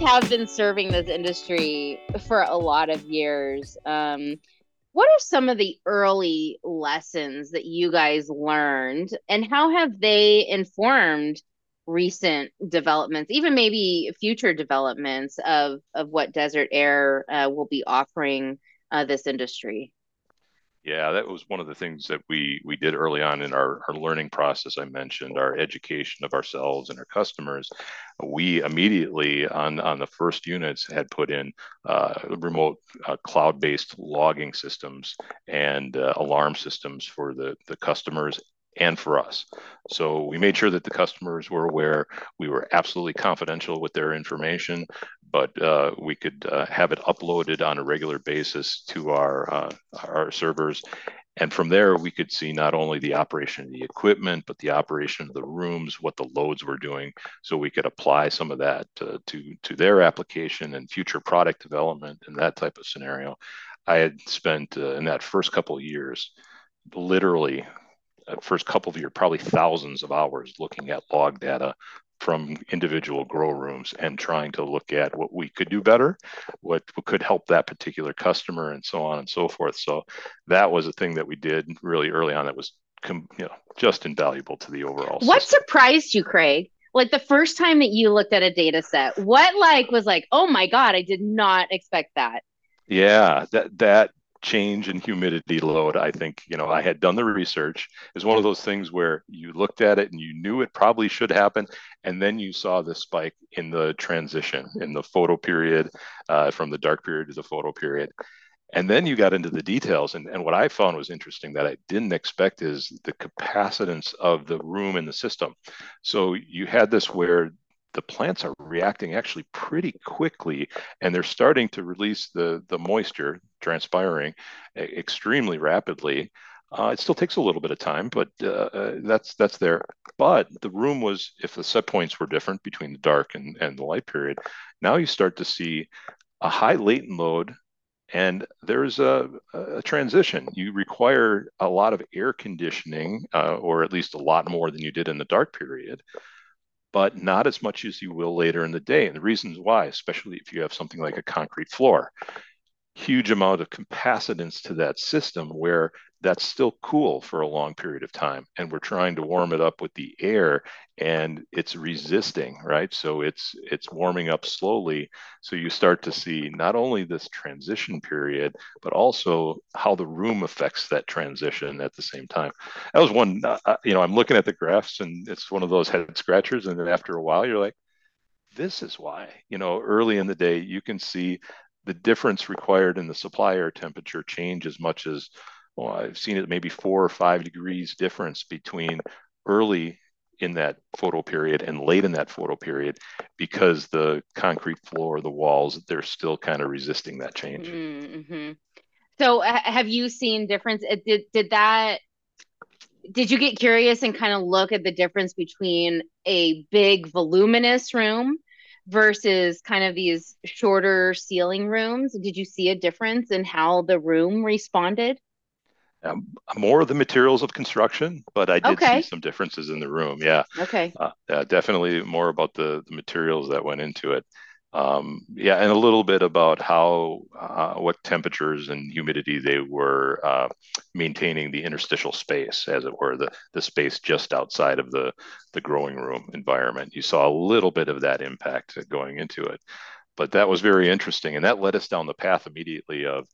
have been serving this industry for a lot of years. Um, what are some of the early lessons that you guys learned, and how have they informed recent developments, even maybe future developments of of what Desert Aire uh, will be offering uh, this industry? Yeah, that was one of the things that we we did early on in our, our learning process. I mentioned our education of ourselves and our customers. We immediately on on the first units had put in uh, remote uh, cloud-based logging systems and uh, alarm systems for the the customers and for us. So we made sure that the customers were aware. We were absolutely confidential with their information, but uh, we could uh, have it uploaded on a regular basis to our uh, our servers. And from there, we could see not only the operation of the equipment, but the operation of the rooms, what the loads were doing, so we could apply some of that to to, to their application and future product development and that type of scenario. I had spent uh, in that first couple of years literally first couple of years, probably thousands of hours looking at log data from individual grow rooms and trying to look at what we could do better, what could help that particular customer, and so on and so forth. So that was a thing that we did really early on that was you know just invaluable to the overall. What system. surprised you, Craig? Like the first time that you looked at a data set, what like was like, oh my god, I did not expect that. Yeah, that that change in humidity load i think you know i had done the research. Is one of those things where you looked at it and you knew it probably should happen and then you saw the spike in the transition in the photo period uh, from the dark period to the photo period. And then you got into the details and, and what i found was interesting that i didn't expect is the capacitance of the room in the system. So you had this where the plants are reacting actually pretty quickly and they're starting to release the, the moisture transpiring extremely rapidly. Uh, it still takes a little bit of time, but uh, uh, that's that's there. But the room was, if the set points were different between the dark and, and the light period, now you start to see a high latent load and there's a, a, transition. You require a lot of air conditioning, uh, or at least a lot more than you did in the dark period but not as much as you will later in the day. And the reasons why, especially if you have something like a concrete floor, huge amount of capacitance to that system where that's still cool for a long period of time. And we're trying to warm it up with the air and it's resisting right? So it's it's warming up slowly. So you start to see not only this transition period but also how the room affects that transition at the same time. That was one uh, uh you know i'm looking at the graphs and it's one of those head scratchers and then after a while you're like this is why you know early in the day you can see the difference required in the supply air temperature change as much as well, I've seen it maybe four or five degrees difference between early in that photo period and late in that photo period because the concrete floor, the walls, they're still kind of resisting that change. Mm-hmm. So, have you seen difference? Uh, did did that? Did you get curious and kind of look at the difference between a big voluminous room versus kind of these shorter ceiling rooms? Did you see a difference in how the room responded? Um, more of the materials of construction, but I did okay. see some differences in the room. Yeah. Okay. Uh, yeah, definitely more about the, the materials that went into it. Um, yeah, and a little bit about how, uh, what temperatures and humidity they were uh, maintaining the interstitial space, as it were, the, the space just outside of the, the growing room environment. You saw a little bit of that impact going into it. But that was very interesting. And that led us down the path immediately of,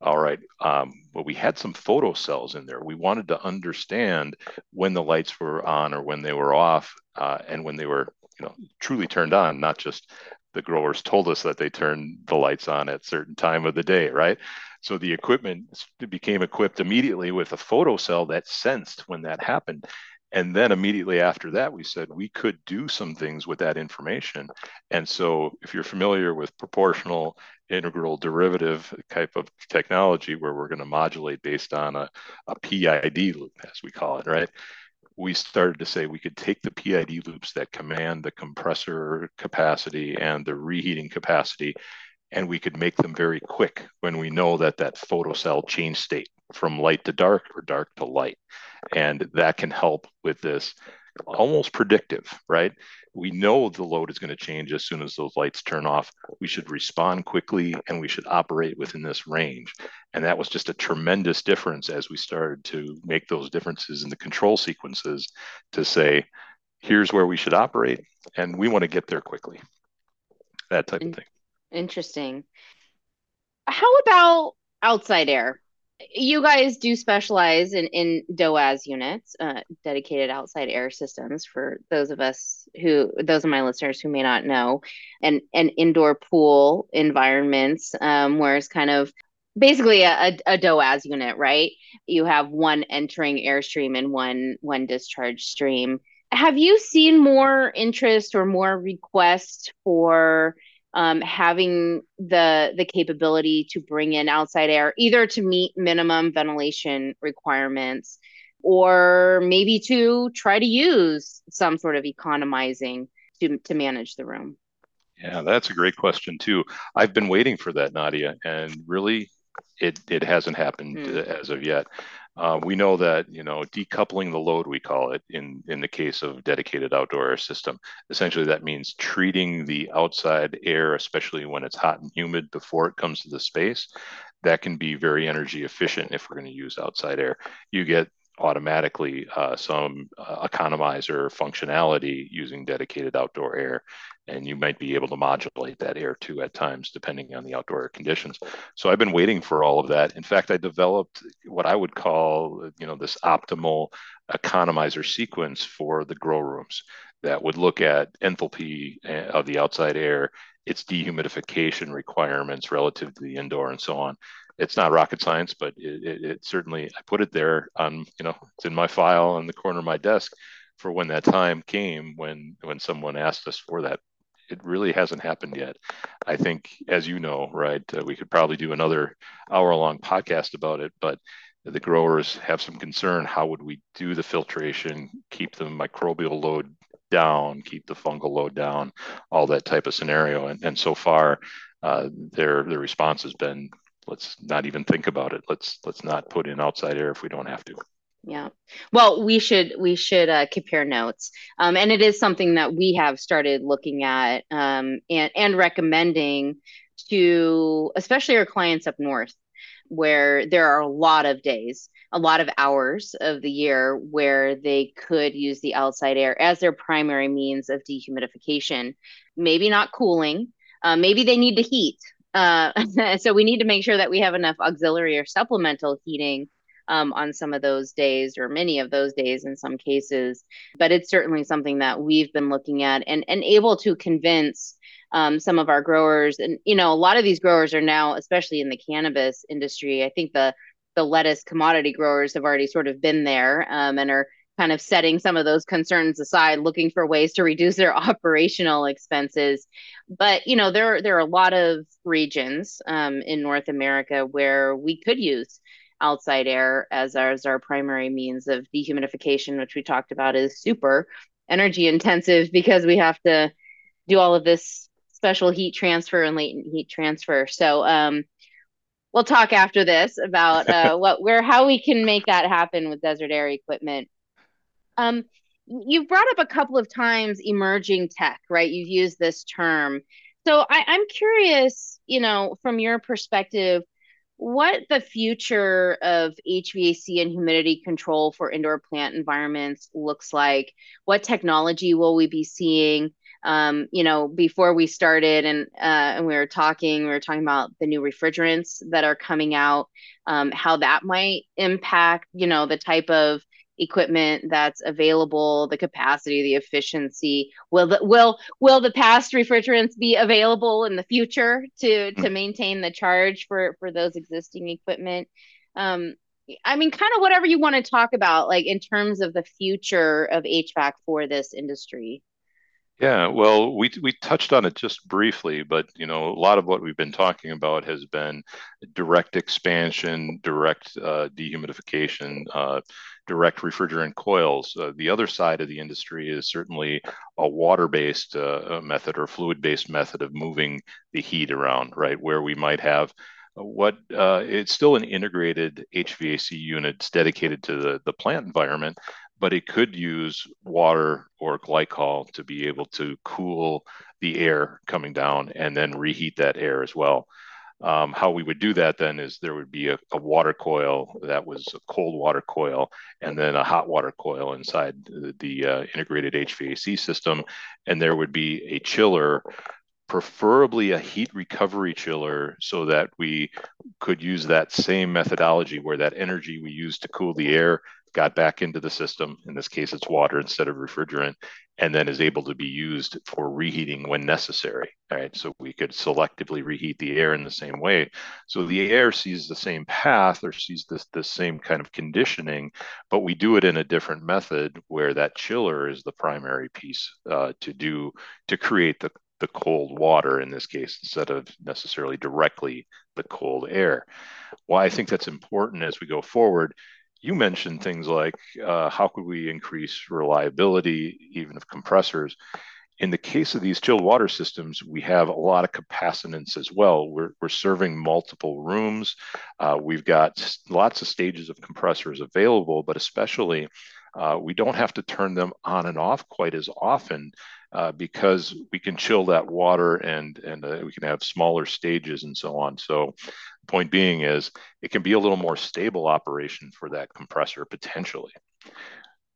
all right, um, well, we had some photo cells in there. We wanted to understand when the lights were on or when they were off uh, and when they were you know truly turned on not just the growers told us that they turn the lights on at certain time of the day, right? So the equipment became equipped immediately with a photo cell that sensed when that happened. And then immediately after that, we said we could do some things with that information. And so, if you're familiar with proportional integral derivative type of technology, where we're going to modulate based on a, a PID loop, as we call it, right? We started to say we could take the PID loops that command the compressor capacity and the reheating capacity, and we could make them very quick when we know that that photocell change state from light to dark or dark to light. And that can help with this almost predictive, right? We know the load is going to change as soon as those lights turn off. We should respond quickly and we should operate within this range. And that was just a tremendous difference as we started to make those differences in the control sequences to say, here's where we should operate, and we want to get there quickly. That type of thing. Interesting. How about outside air? You guys do specialize in, in DOAS units, uh, dedicated outside air systems for those of us who, those of my listeners who may not know, and, and indoor pool environments, um, where it's kind of basically a, a, DOAS unit, right? You have one entering airstream and one, one discharge stream. Have you seen more interest or more requests for um, having the the capability to bring in outside air either to meet minimum ventilation requirements or maybe to try to use some sort of economizing to, to manage the room. Yeah that's a great question too. I've been waiting for that nadia and really it it hasn't happened hmm. as of yet uh, we know that you know decoupling the load, we call it in in the case of dedicated outdoor air system. Essentially, that means treating the outside air, especially when it's hot and humid, before it comes to the space. That can be very energy efficient if we're going to use outside air. You get automatically uh, some uh, economizer functionality using dedicated outdoor air and you might be able to modulate that air too at times depending on the outdoor conditions so i've been waiting for all of that in fact i developed what i would call you know this optimal economizer sequence for the grow rooms that would look at enthalpy eh, of the outside air its dehumidification requirements relative to the indoor and so on it's not rocket science, but it, it, it, certainly I put it there on you know it's in my file on the corner of my desk for when that time came when when someone asked us for that. It really hasn't happened yet. I think, as you know, right, uh, we could probably do another hour long podcast about it, but the growers have some concern. How would we do the filtration, keep the microbial load down, keep the fungal load down, all that type of scenario? And, and so far, uh, their their response has been let's not even think about it. Let's let's not put in outside air if we don't have to. Yeah. Well, we should we should uh, compare notes, um, and it is something that we have started looking at um, and and recommending to especially our clients up north, where there are a lot of days, a lot of hours of the year where they could use the outside air as their primary means of dehumidification. Maybe not cooling. Uh, maybe they need to heat uh, so we need to make sure that we have enough auxiliary or supplemental heating um, on some of those days or many of those days in some cases. But it's certainly something that we've been looking at and, and able to convince um, some of our growers. And, you know, a lot of these growers are now, especially in the cannabis industry, I think the the lettuce commodity growers have already sort of been there um, and are kind of setting some of those concerns aside, looking for ways to reduce their operational expenses. But you know, there there are a lot of regions um, in North America where we could use outside air as our, as our primary means of dehumidification, which we talked about is super energy intensive because we have to do all of this special heat transfer and latent heat transfer. So um, we'll talk after this about uh, what where how we can make that happen with desert aire equipment. Um, you've brought up a couple of times emerging tech, right? You've used this term. So I, I'm curious, you know, from your perspective, what the future of HVAC and humidity control for indoor plant environments looks like. What technology will we be seeing? Um, you know, before we started and uh, and we were talking, we were talking about the new refrigerants that are coming out, um, how that might impact, you know, the type of equipment that's available, the capacity, the efficiency. Will the will will the past refrigerants be available in the future to to maintain the charge for for those existing equipment? Um, I mean, kind of whatever you want to talk about, like in terms of the future of HVAC for this industry. Yeah, well, we we touched on it just briefly, but you know, a lot of what we've been talking about has been direct expansion, direct uh, dehumidification, uh, direct refrigerant coils. Uh, the other side of the industry is certainly a water-based uh, method or fluid-based method of moving the heat around, right? Where we might have what uh, it's still an integrated HVAC unit dedicated to the, the plant environment, but it could use water or glycol to be able to cool the air coming down and then reheat that air as well. Um, how we would do that then is there would be a, a, water coil that was a cold water coil and then a hot water coil inside the, the uh, integrated HVAC system. And there would be a chiller, preferably a heat recovery chiller, so that we could use that same methodology where that energy we use to cool the air got back into the system. In this case, it's water instead of refrigerant, and then is able to be used for reheating when necessary. Right. So we could selectively reheat the air in the same way. So the air sees the same path or sees this the same kind of conditioning, but we do it in a different method where that chiller is the primary piece uh, to do to create the the cold water in this case instead of necessarily directly the cold air. Why I think that's important as we go forward you mentioned things like uh, how could we increase reliability even of compressors in the case of these chilled water systems, we have a lot of capacitance as well. We're, we're serving multiple rooms. Uh, we've got lots of stages of compressors available, but especially uh, we don't have to turn them on and off quite as often uh, because we can chill that water and and uh, we can have smaller stages and so on. So, point being is it can be a little more stable operation for that compressor potentially.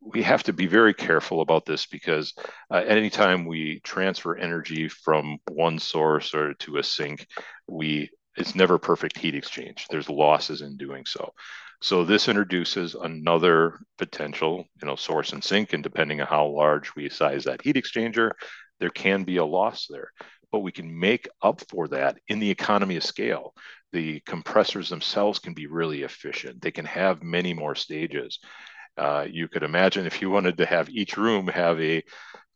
We have to be very careful about this because uh, anytime we transfer energy from one source or to a sink, we it's never perfect heat exchange. There's losses in doing so. So this introduces another potential, you know, source and sink, and depending on how large we size that heat exchanger, there can be a loss there. But we can make up for that in the economy of scale. The compressors themselves can be really efficient. They can have many more stages. Uh, you could imagine if you wanted to have each room have a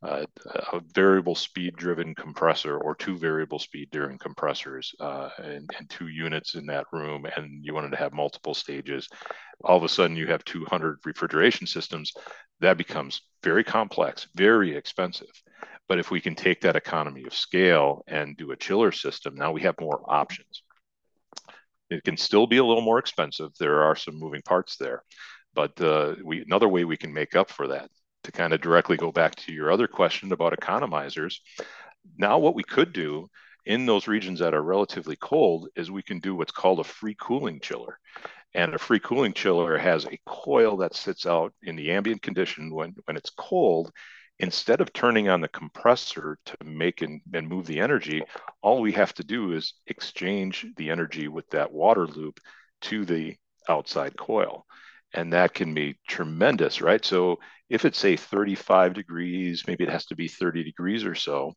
uh, a variable speed driven compressor or two variable speed driven compressors uh, and, and, two units in that room and you wanted to have multiple stages all of a sudden you have 200 refrigeration systems that becomes very complex very expensive but if we can take that economy of scale and do a chiller system now we have more options it can still be a little more expensive there are some moving parts there but uh, we another way we can make up for that to kind of directly go back to your other question about economizers, now what we could do in those regions that are relatively cold is we can do what's called a free cooling chiller. And a free cooling chiller has a coil that sits out in the ambient condition when, when it's cold. Instead of turning on the compressor to make and, and move the energy, all we have to do is exchange the energy with that water loop to the outside coil and that can be tremendous, right? So if it's say 35 degrees, maybe it has to be 30 degrees or so.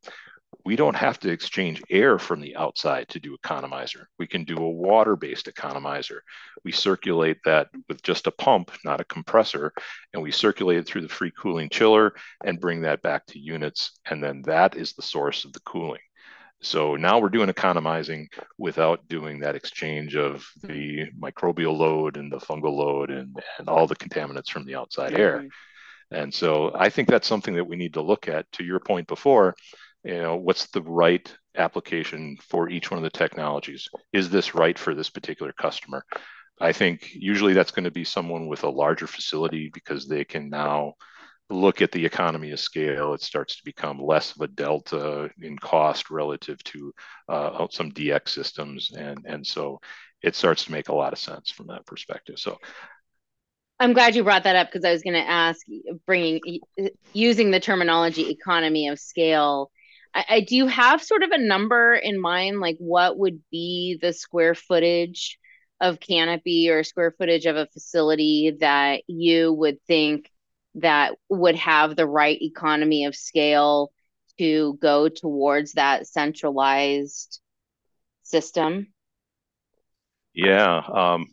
We don't have to exchange air from the outside to do economizer. We can do a water-based economizer. We circulate that with just a pump, not a compressor, and we circulate it through the free cooling chiller and bring that back to units. And then that is the source of the cooling. So now we're doing economizing without doing that exchange of hmm. the microbial load and the fungal load and, and all the contaminants from the outside air. And so I think that's something that we need to look at. To your point before, you know, what's the right application for each one of the technologies? Is this right for this particular customer? I think usually that's going to be someone with a larger facility because they can now look at the economy of scale, it starts to become less of a delta in cost relative to uh, some DX systems, and and so it starts to make a lot of sense from that perspective. So. I'm glad you brought that up because I was going to ask, bringing using the terminology economy of scale. I, I do have sort of a number in mind, like what would be the square footage of canopy or square footage of a facility that you would think that would have the right economy of scale to go towards that centralized system? Yeah. Um,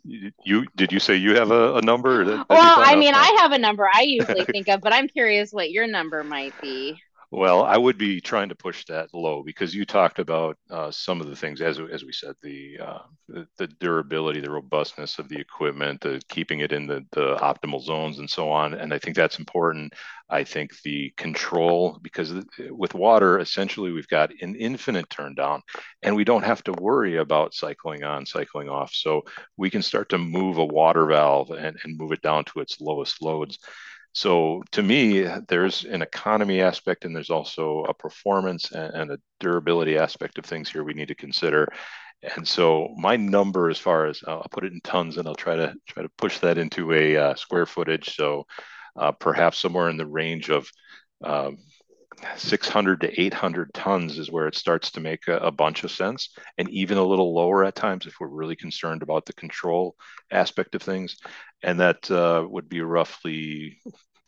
you did you say you have a, a number? That, well, I mean, I have a number I usually think of, but I'm curious what your number might be. Well, I would be trying to push that low because you talked about uh, some of the things, as as we said, the, uh, the, the durability, the robustness of the equipment, the keeping it in the the optimal zones, and so on. And I think that's important. I think the control, because with water, essentially we've got an infinite turn down, and we don't have to worry about cycling on, cycling off. So we can start to move a water valve and, and move it down to its lowest loads So to me, there's an economy aspect and there's also a performance and, and a durability aspect of things here we need to consider. And so my number, as far as I'll put it in tons, and I'll try to try to push that into a uh, square footage. So uh, perhaps somewhere in the range of um, 600 to 800 tons is where it starts to make a, a, bunch of sense, and even a little lower at times if we're really concerned about the control aspect of things. And that uh, would be roughly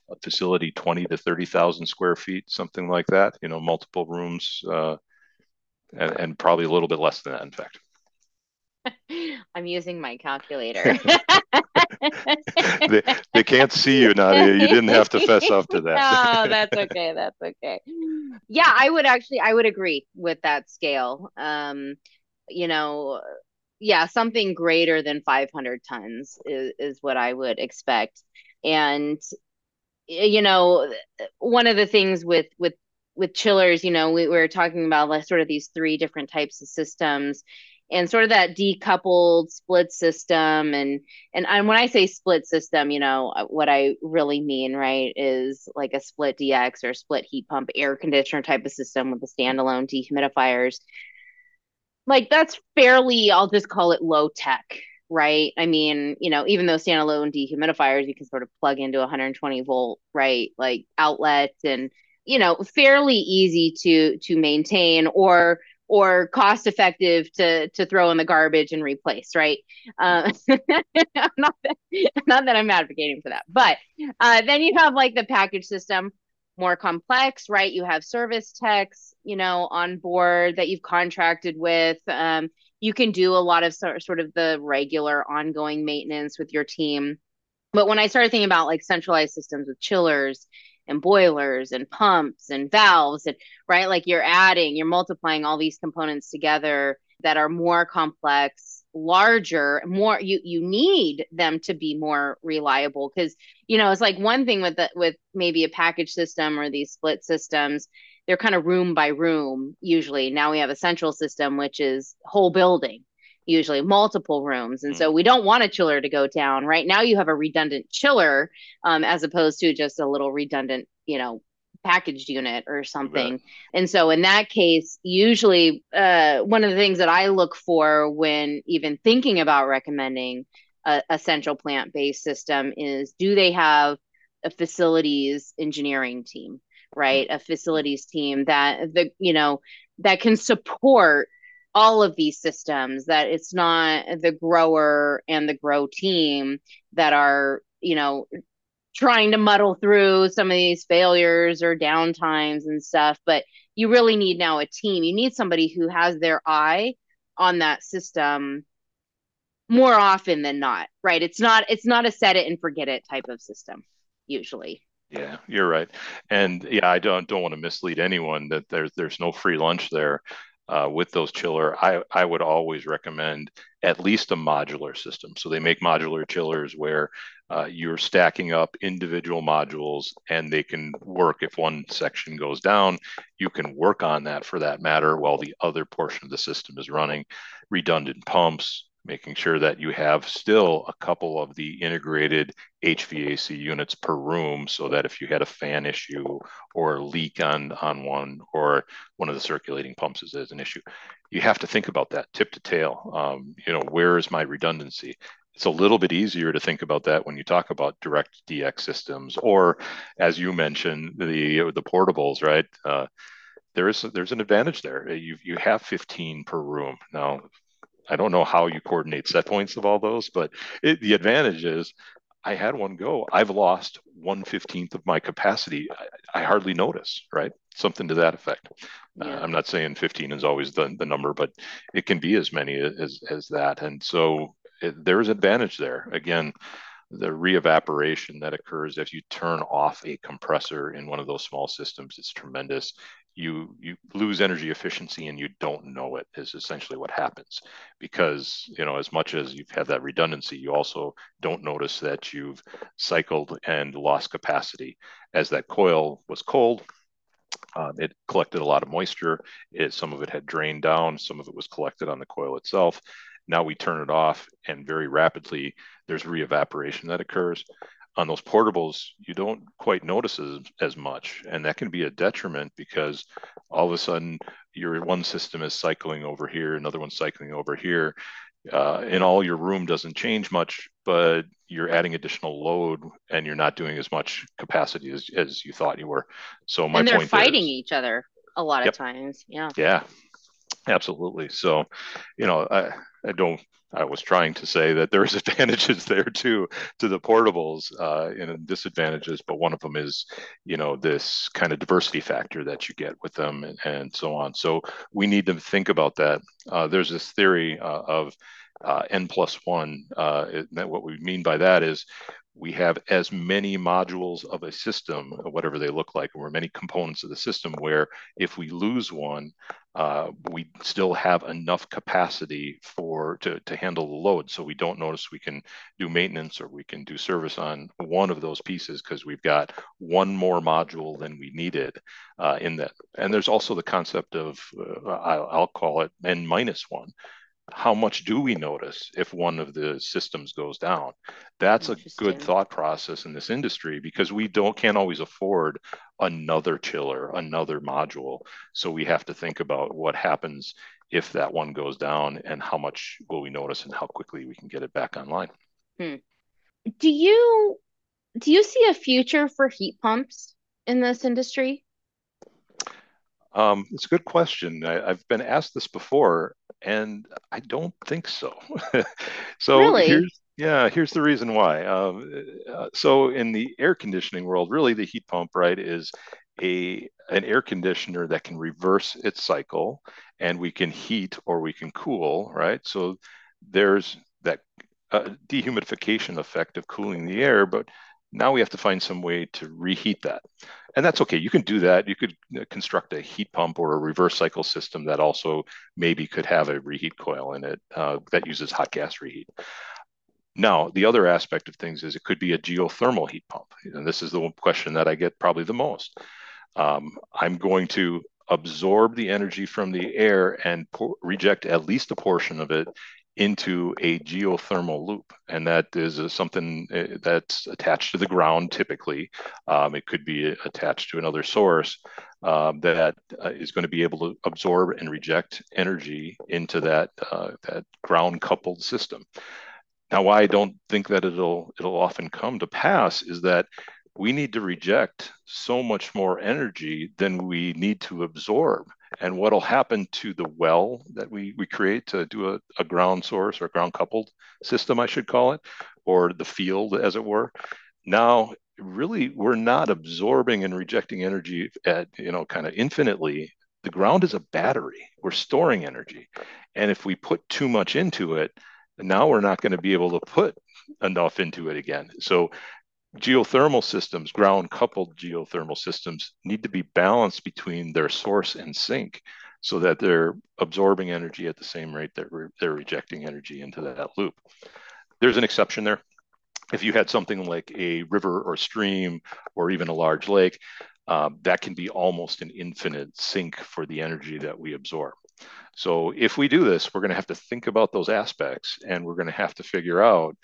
a facility 20 to 30,000 square feet, something like that. You know, multiple rooms, uh, and, and probably a little bit less than that, in fact. I'm using my calculator. they, they can't see you, Nadia. You didn't have to fess up to that. oh, that's okay. That's okay. Yeah, I would actually, I would agree with that scale. Um, you know, yeah, something greater than 500 tons is, is what I would expect. And, you know, one of the things with, with, with chillers, you know, we, we were talking about sort of these three different types of systems and sort of that decoupled split system and and and when I say split system, you know, uh, what I really mean, right, is like a split DX or split heat pump air conditioner type of system with the standalone dehumidifiers. Like that's fairly, I'll just call it low tech, right? I mean, you know, even though standalone dehumidifiers, you can sort of plug into 120 volt, right, like outlet and you know, fairly easy to to maintain or or cost effective to to throw in the garbage and replace right? Uh, not, that, not that i'm advocating for that but uh, then you have like the package system more complex right? You have service techs you know on board that you've contracted with. Um, you can do a lot of sort, sort of the regular ongoing maintenance with your team. But when i started thinking about like centralized systems with chillers and boilers and pumps and valves and right like you're adding you're multiplying all these components together that are more complex larger more you you need them to be more reliable. Because you know it's like one thing with the with maybe a package system or these split systems they're kind of room by room usually. Now we have a central system which is whole building usually multiple rooms. And mm. so we don't want a chiller to go down. Right now, you have a redundant chiller um, as opposed to just a little redundant, you know, packaged unit or something. Right. And so in that case, usually uh, one of the things that I look for when even thinking about recommending a, a central plant based system is do they have a facilities engineering team, right? A facilities team that the, you know, that can support all of these systems that it's not the grower and the grow team that are you know trying to muddle through some of these failures or downtimes and stuff. But you really need now a team. You need somebody who has their eye on that system more often than not right? It's not it's not a set it and forget it type of system usually. Yeah, you're right. And yeah, I don't don't want to mislead anyone that there's there's no free lunch there uh, with those chiller, I, I would always recommend at least a modular system. So they make modular chillers where uh, you're stacking up individual modules and they can work. If one section goes down, you can work on that for that matter while the other portion of the system is running. Redundant pumps, making sure that you have still a couple of the integrated HVAC units per room so that if you had a fan issue or a leak on, on one or one of the circulating pumps is, is an issue, you have to think about that tip to tail. Um, you know, where is my redundancy? It's a little bit easier to think about that when you talk about direct DX systems or, as you mentioned, the the portables, right? Uh, there is there's an advantage there. You you have 15 per room now. I don't know how you coordinate set points of all those, but it, the advantage is I had one go. I've lost one fifteenth of my capacity. I, I, hardly notice, right? Something to that effect. Uh, yeah. Uh, I'm not saying 15 is always the, the number, but it can be as many as as that. And so it, there's advantage there. Again, the re-evaporation that occurs if you turn off a compressor in one of those small systems is tremendous you you lose energy efficiency and you don't know it is essentially what happens. Because you know as much as you've had that redundancy you also don't notice that you've cycled and lost capacity. As that coil was cold um, it collected a lot of moisture. It, some of it had drained down. Some of it was collected on the coil itself. Now we turn it off and very rapidly there's re-evaporation that occurs on those portables, you don't quite notice as, as much. And that can be a detriment because all of a sudden your one system is cycling over here, another one's cycling over here. Uh, and all your room doesn't change much, but you're adding additional load and you're not doing as much capacity as, as you thought you were. So my and they're point fighting is, each other a lot Yep. of times. Yeah. yeah, absolutely. So, you know, I, I don't I was trying to say that there's advantages there too to the portables uh, and disadvantages, but one of them is, you know, this kind of diversity factor that you get with them and, and so on. So we need to think about that. Uh, there's this theory uh, of uh, n plus one. Uh, that what we mean by that is we have as many modules of a system, whatever they look like, or many components of the system, where if we lose one, uh, we still have enough capacity for to, to handle the load. So we don't notice we can do maintenance or we can do service on one of those pieces because we've got one more module than we needed uh, in that. And there's also the concept of, uh, I'll, I'll call it n minus one how much do we notice if one of the systems goes down? That's a good thought process in this industry because we don't can't always afford another chiller another module. So we have to think about what happens if that one goes down and how much will we notice and how quickly we can get it back online. Hmm. Do you do you see a future for heat pumps in this industry? Um, it's a good question. I, I've been asked this before, and I don't think so. so Really? here's yeah, here's the reason why. Um, uh, so in the air conditioning world, really the heat pump, right, is a an air conditioner that can reverse its cycle, and we can heat or we can cool, right? So there's that uh, dehumidification effect of cooling the air, but now we have to find some way to reheat that and that's okay. You can do that. You could uh, construct a heat pump or a reverse cycle system that also maybe could have a reheat coil in it uh, that uses hot gas reheat. Now, the other aspect of things is it could be a geothermal heat pump. And this is the question that I get probably the most. Um, I'm going to absorb the energy from the air and po- reject at least a portion of it into a geothermal loop. And that is uh, something uh, that's attached to the ground typically. Um, it could be attached to another source um, that uh, is going to be able to absorb and reject energy into that, uh, that ground coupled system. Now, why I don't think that it'll it'll often come to pass is that we need to reject so much more energy than we need to absorb. And what'll happen to the well that we, we create to do a, a ground source or ground coupled system, I should call it, or the field, as it were. Now, really, we're not absorbing and rejecting energy at, you know, kind of infinitely. The ground is a battery. We're storing energy. And if we put too much into it, now we're not going to be able to put enough into it again. So geothermal systems, ground coupled geothermal systems, need to be balanced between their source and sink so that they're absorbing energy at the same rate that re- they're rejecting energy into that loop. There's an exception there. If you had something like a river or stream or even a large lake, uh, that can be almost an infinite sink for the energy that we absorb. So if we do this, we're going to have to think about those aspects and we're going to have to figure out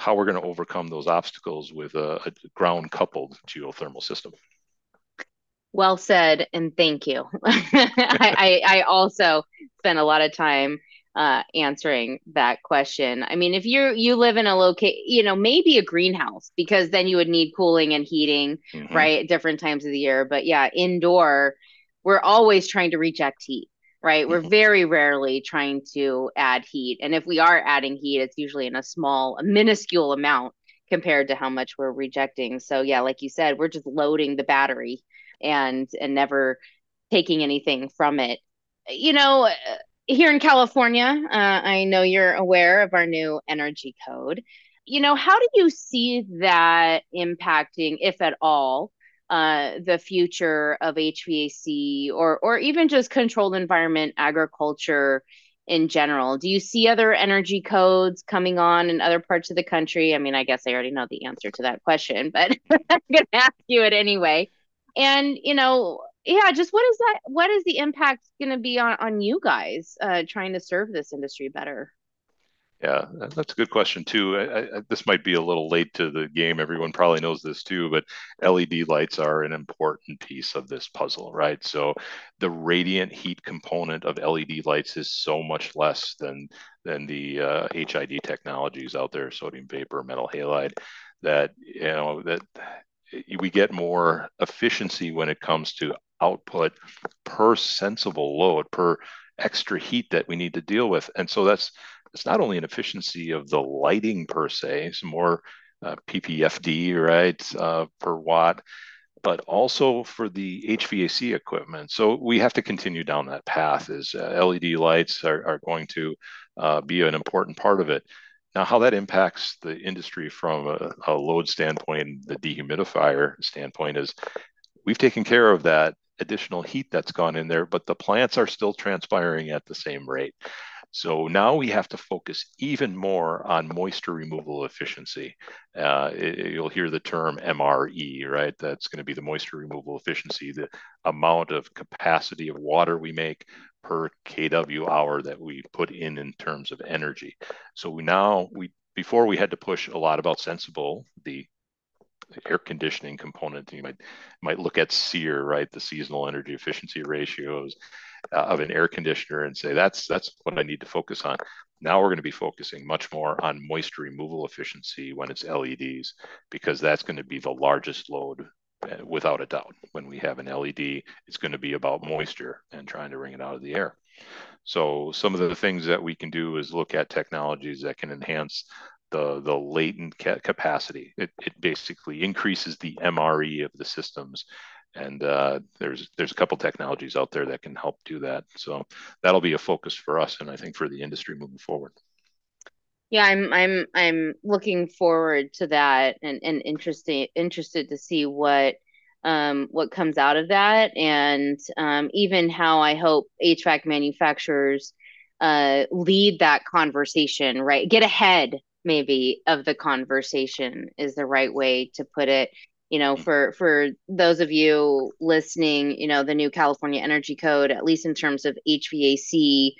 how we're going to overcome those obstacles with a, a ground coupled geothermal system. Well said, and thank you. I, I I also spent a lot of time uh, answering that question. I mean, if you you live in a locate, you know, maybe a greenhouse because then you would need cooling and heating, Mhm. right, at different times of the year. But yeah, indoor, we're always trying to reject heat, right? We're Mhm. very rarely trying to add heat, and if we are adding heat, it's usually in a small, a minuscule amount compared to how much we're rejecting. So yeah, like you said, we're just loading the battery and and never taking anything from it. You know, uh, here in California, uh, I know you're aware of our new energy code. You know, how do you see that impacting, if at all, uh, the future of HVAC or or even just controlled environment agriculture in general? Do you see other energy codes coming on in other parts of the country? I mean, I guess I already know the answer to that question, but I'm going to ask you it anyway. And, you know, yeah, just what is that? What is the impact going to be on on you guys uh, trying to serve this industry better? Yeah, that's a good question too. I, I, this might be a little late to the game. Everyone probably knows this too, but LED lights are an important piece of this puzzle, right? So the radiant heat component of LED lights is so much less than than the uh, HID technologies out there, sodium vapor, metal halide, that you know that we get more efficiency when it comes to output per sensible load per extra heat that we need to deal with, and so that's it's not only an efficiency of the lighting per se, some more uh, PPFD, right, uh, per watt, but also for the HVAC equipment. So we have to continue down that path as uh, LED lights are, are going to uh, be an important part of it. Now, how that impacts the industry from a, a load standpoint, the dehumidifier standpoint is we've taken care of that additional heat that's gone in there, but the plants are still transpiring at the same rate. So now we have to focus even more on moisture removal efficiency. Uh, it, you'll hear the term MRE, right? That's going to be the moisture removal efficiency, the amount of capacity of water we make per kW hour that we put in in terms of energy. So we now we before we had to push a lot about sensible the air conditioning component. You might might look at SEER, right, the seasonal energy efficiency ratios, uh, of an air conditioner and say that's that's what I need to focus on. Now we're going to be focusing much more on moisture removal efficiency when it's LEDs because that's going to be the largest load uh, without a doubt. When we have an LED, it's going to be about moisture and trying to wring it out of the air. So some of the things that we can do is look at technologies that can enhance the the latent ca- capacity. It, it basically increases the MRE of the systems and uh, there's there's a couple technologies out there that can help do that. So that'll be a focus for us, and I think for the industry moving forward. Yeah, I'm I'm I'm looking forward to that, and and interested interested to see what um, what comes out of that, and um, even how I hope HVAC manufacturers uh, lead that conversation. Right, get ahead maybe of the conversation is the right way to put it you know mm. for for those of you listening you know the new california energy code at least in terms of hvac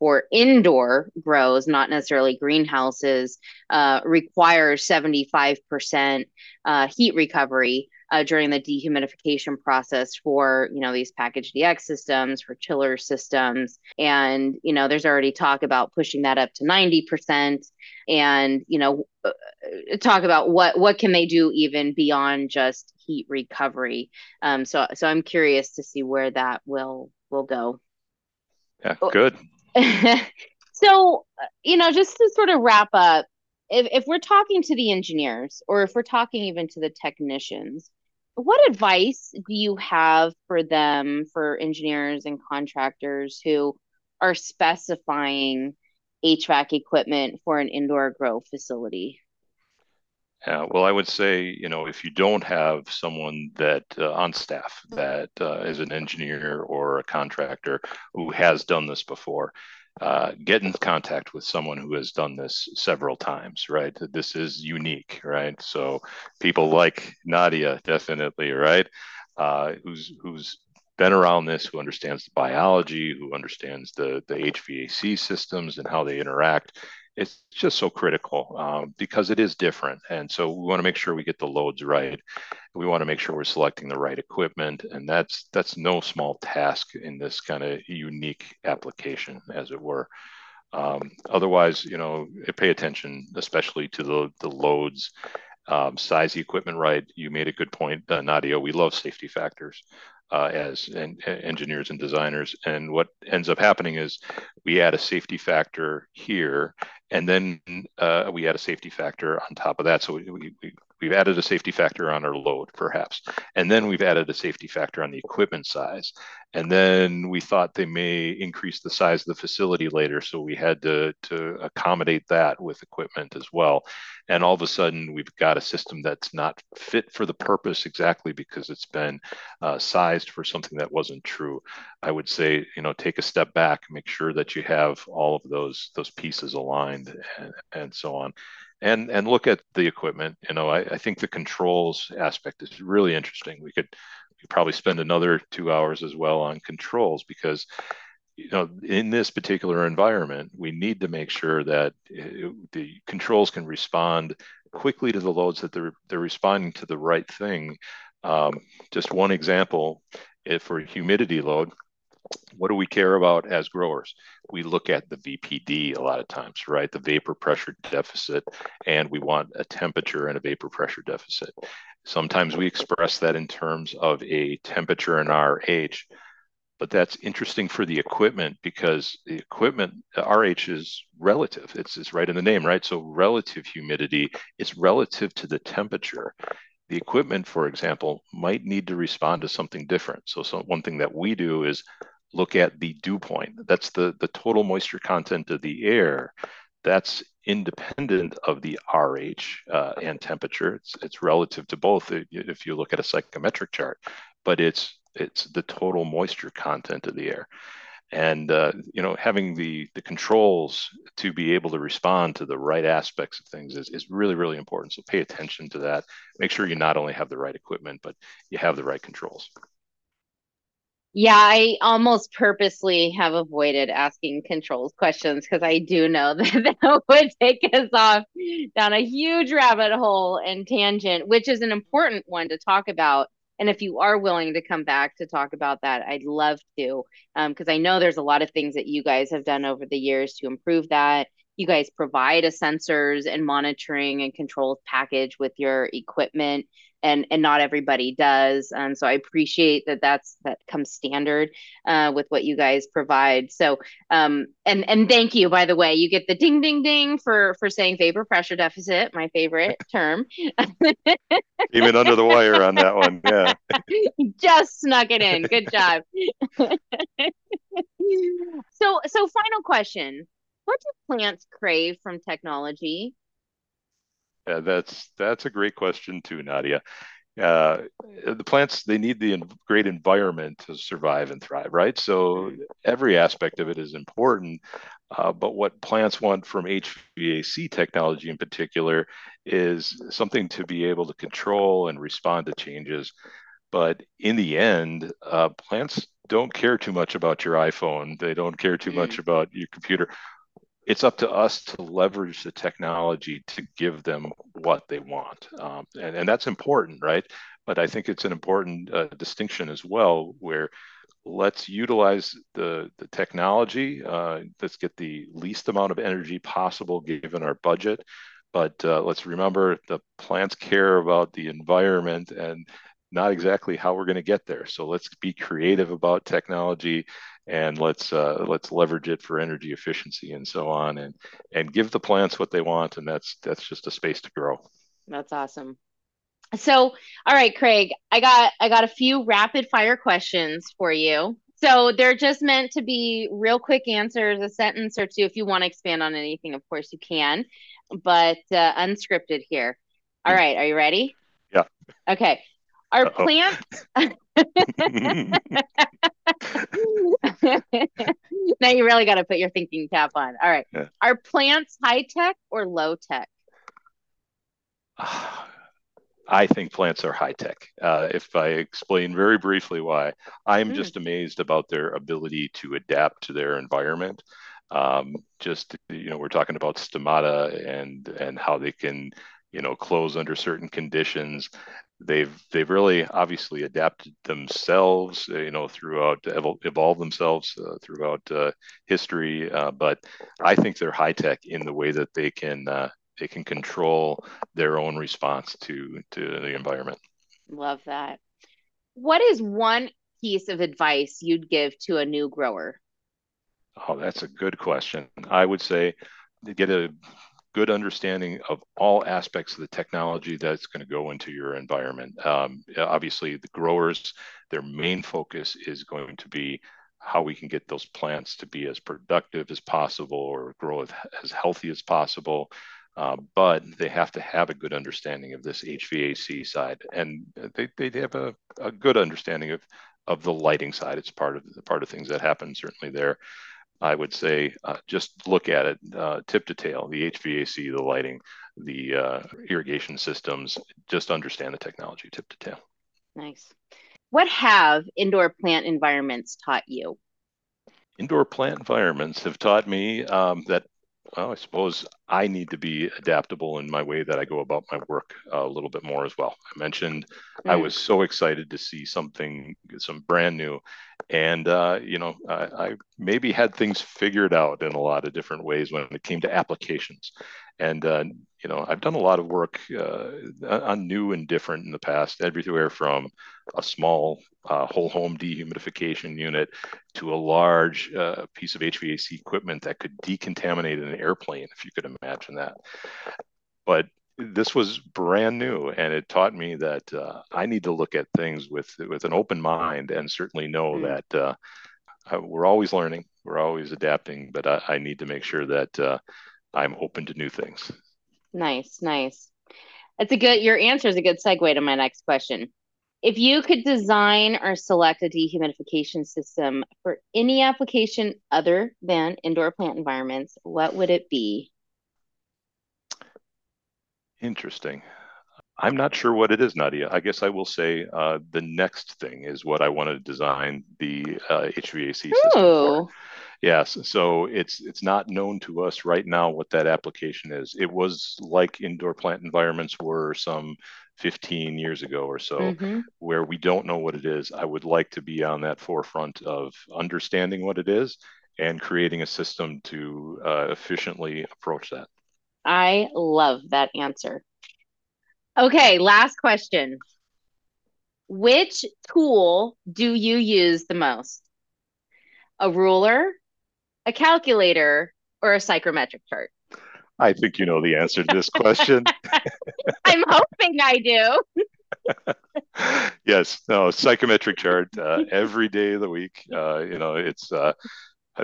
for indoor grows not necessarily greenhouses uh, requires 75% uh, heat recovery uh, during the dehumidification process for you know these package DX systems for chiller systems. And you know there's already talk about pushing that up to 90% and you know uh, talk about what what can they do even beyond just heat recovery. Um so so I'm curious to see where that will will go. Yeah good so uh, you know just to sort of wrap up if, if we're talking to the engineers or if we're talking even to the technicians what advice do you have for them, for engineers and contractors who are specifying HVAC equipment for an indoor grow facility? Yeah, well, I would say, you know, if you don't have someone that uh, on staff that uh, is an engineer or a contractor who has done this before, uh, get in contact with someone who has done this several times, right? This is unique, right? So people like Nadia, definitely, right? Uh, who's who's been around this, who understands the biology, who understands the the HVAC systems and how they interact. It's just so critical um, because it is different, and so we want to make sure we get the loads right. We want to make sure we're selecting the right equipment and that's that's no small task in this kind of unique application as it were. Um, otherwise you know pay attention especially to the the loads. Um, size the equipment right. You made a good point uh, nadia we love safety factors uh, as en- engineers and designers and what ends up happening is we add a safety factor here and then uh, we add a safety factor on top of that so we, we, We've added a safety factor on our load, perhaps. And then we've added a safety factor on the equipment size. And then we thought they may increase the size of the facility later. So we had to, to accommodate that with equipment as well. And all of a sudden, we've got a system that's not fit for the purpose exactly because it's been uh, sized for something that wasn't true. I would say, you know, take a step back, make sure that you have all of those those pieces aligned and, and so on and and look at the equipment. You know, I, I think the controls aspect is really interesting. We could we probably spend another two hours as well on controls because you know, in this particular environment, we need to make sure that it, the controls can respond quickly to the loads that they're they're responding to the right thing. Um, just one example, if for humidity load, what do we care about as growers? We look at the VPD a lot of times, right? The vapor pressure deficit, and we want a temperature and a vapor pressure deficit. Sometimes we express that in terms of a temperature and RH, but that's interesting for the equipment because the equipment RH is relative. It's, it's right in the name, right? So relative humidity is relative to the temperature. The equipment, for example, might need to respond to something different. So, so one thing that we do is look at the dew point. That's the, the total moisture content of the air. That's independent of the RH uh, and temperature. It's, it's relative to both if you look at a psychrometric chart, but it's it's the total moisture content of the air and uh, you know having the the controls to be able to respond to the right aspects of things is, is really really important so pay attention to that make sure you not only have the right equipment but you have the right controls yeah i almost purposely have avoided asking controls questions because i do know that that would take us off down a huge rabbit hole and tangent which is an important one to talk about and if you are willing to come back to talk about that, I'd love to, because um, I know there's a lot of things that you guys have done over the years to improve that. You guys provide a sensors and monitoring and controls package with your equipment and and not everybody does. And so i appreciate that that's that comes standard uh, with what you guys provide. So um and and thank you by the way. You get the ding ding ding for for saying vapor pressure deficit my favorite term. Even under the wire on that one yeah. Just snuck it in. Good job. So so final question what do plants crave from technology yeah, that's that's a great question too, Nadia. Uh, the plants they need the great environment to survive and thrive, right? So every aspect of it is important. Uh, but what plants want from HVAC technology in particular is something to be able to control and respond to changes. But in the end, uh, plants don't care too much about your iPhone. They don't care too much mm. about your computer it's up to us to leverage the technology to give them what they want. Um, and, and that's important, right? But I think it's an important uh, distinction as well, where let's utilize the, the technology. Uh, let's get the least amount of energy possible given our budget. But uh, let's remember the plants care about the environment and not exactly how we're going to get there. So let's be creative about technology and let's uh, let's leverage it for energy efficiency and so on and and give the plants what they want and that's that's just a space to grow. That's awesome. So all right craig i got i got a few rapid fire questions for you. So they're just meant to be real quick answers a sentence or two if you want to expand on anything of course you can but uh, unscripted here. All right are you ready? Yeah. Okay. Are Uh-oh. plants now you really got to put your thinking cap on. All right. Yeah. Are plants high tech or low tech? I think plants are high tech. Uh, if I explain very briefly why, I'm mm. just amazed about their ability to adapt to their environment. Um, just you know, we're talking about stomata and and how they can you know close under certain conditions they've they've really obviously adapted themselves uh, you know throughout evolve themselves uh, throughout uh, history uh, but i think they're high tech in the way that they can uh, they can control their own response to to the environment. Love that. What is one piece of advice you'd give to a new grower? Oh that's a good question. I would say to get a good understanding of all aspects of the technology that's going to go into your environment. Um, obviously, the growers, their main focus is going to be how we can get those plants to be as productive as possible or grow as healthy as possible. Uh, but they have to have a good understanding of this HVAC side, and they, they have a, a good understanding of of the lighting side. It's part of the part of things that happen certainly there. I would say uh, just look at it uh, tip to tail the HVAC, the lighting, the uh, irrigation systems, just understand the technology tip to tail. Nice. What have indoor plant environments taught you? indoor plant environments have taught me um, that well, I suppose I need to be adaptable in my way that I go about my work a little bit more as well. I mentioned mm. I was so excited to see something, some brand new, and uh, you know, I, I, maybe had things figured out in a lot of different ways when it came to applications. And uh, you know, I've done a lot of work uh, on new and different in the past, everywhere from a small uh, whole home dehumidification unit to a large uh, piece of HVAC equipment that could decontaminate an airplane, if you could imagine that. But this was brand new, and it taught me that uh, I need to look at things with with an open mind, and certainly know mm. that uh, we're always learning, we're always adapting, but I, I need to make sure that uh, I'm open to new things. Nice, nice. That's a good. Your answer is a good segue to my next question. If you could design or select a dehumidification system for any application other than indoor plant environments, what would it be? Interesting. I'm not sure what it is, Nadia. I guess I will say uh, the next thing is what I want to design the uh, HVAC system Ooh. for. Yes, so it's it's not known to us right now what that application is. It was like indoor plant environments were some 15 years ago or so, mm-hmm. where we don't know what it is. I would like to be on that forefront of understanding what it is and creating a system to uh, efficiently approach that. I love that answer. Okay, last question. Which tool do you use the most? A ruler, a calculator, or a psychrometric chart? I think you know the answer to this question. I'm hoping I do. yes, no, psychrometric chart uh, every day of the week. Uh, you know, it's uh,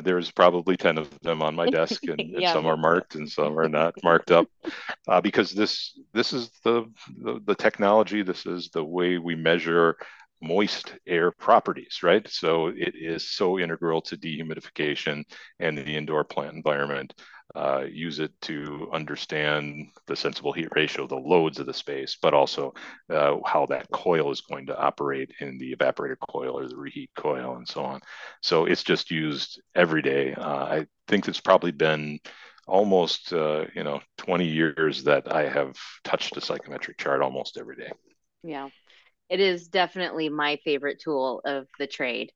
there's probably 10 of them on my desk and, and some are marked and some are not marked up uh, because this this is the, the, the technology this is the way we measure moist air properties, right? So it is so integral to dehumidification and the indoor plant environment. Uh, use it to understand the sensible heat ratio, the loads of the space, but also uh, how that coil is going to operate in the evaporator coil or the reheat coil and so on. So it's just used every day. Uh, I think it's probably been almost uh, you know 20 years that I have touched a psychrometric chart almost every day. Yeah it is definitely my favorite tool of the trade.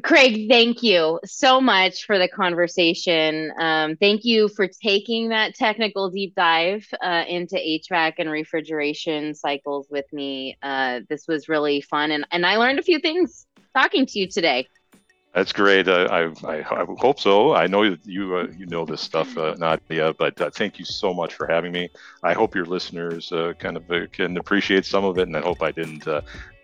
Craig, thank you so much for the conversation. Um, thank you for taking that technical deep dive uh, into HVAC and refrigeration cycles with me. Uh, this was really fun, and, and I learned a few things talking to you today. That's great. Uh, I, I, I, hope so. I know you uh, you know this stuff, uh, Nadia, but uh, thank you so much for having me. I hope your listeners uh, kind of uh, can appreciate some of it, and I hope I didn't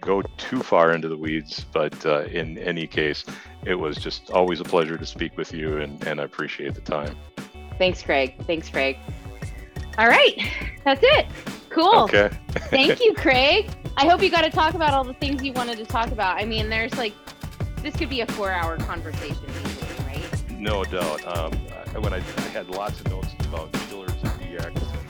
go too far into the weeds. But in any case, it was just always a pleasure to speak with you, and, and I appreciate the time. Thanks, Craig. Thanks, Craig. All right, that's it. Cool. Okay. thank you, Craig. I hope you got to talk about all the things you wanted to talk about. I mean, there's like this could be a four-hour conversation, right? No doubt. Um, when I, I, had lots of notes about chillers and DX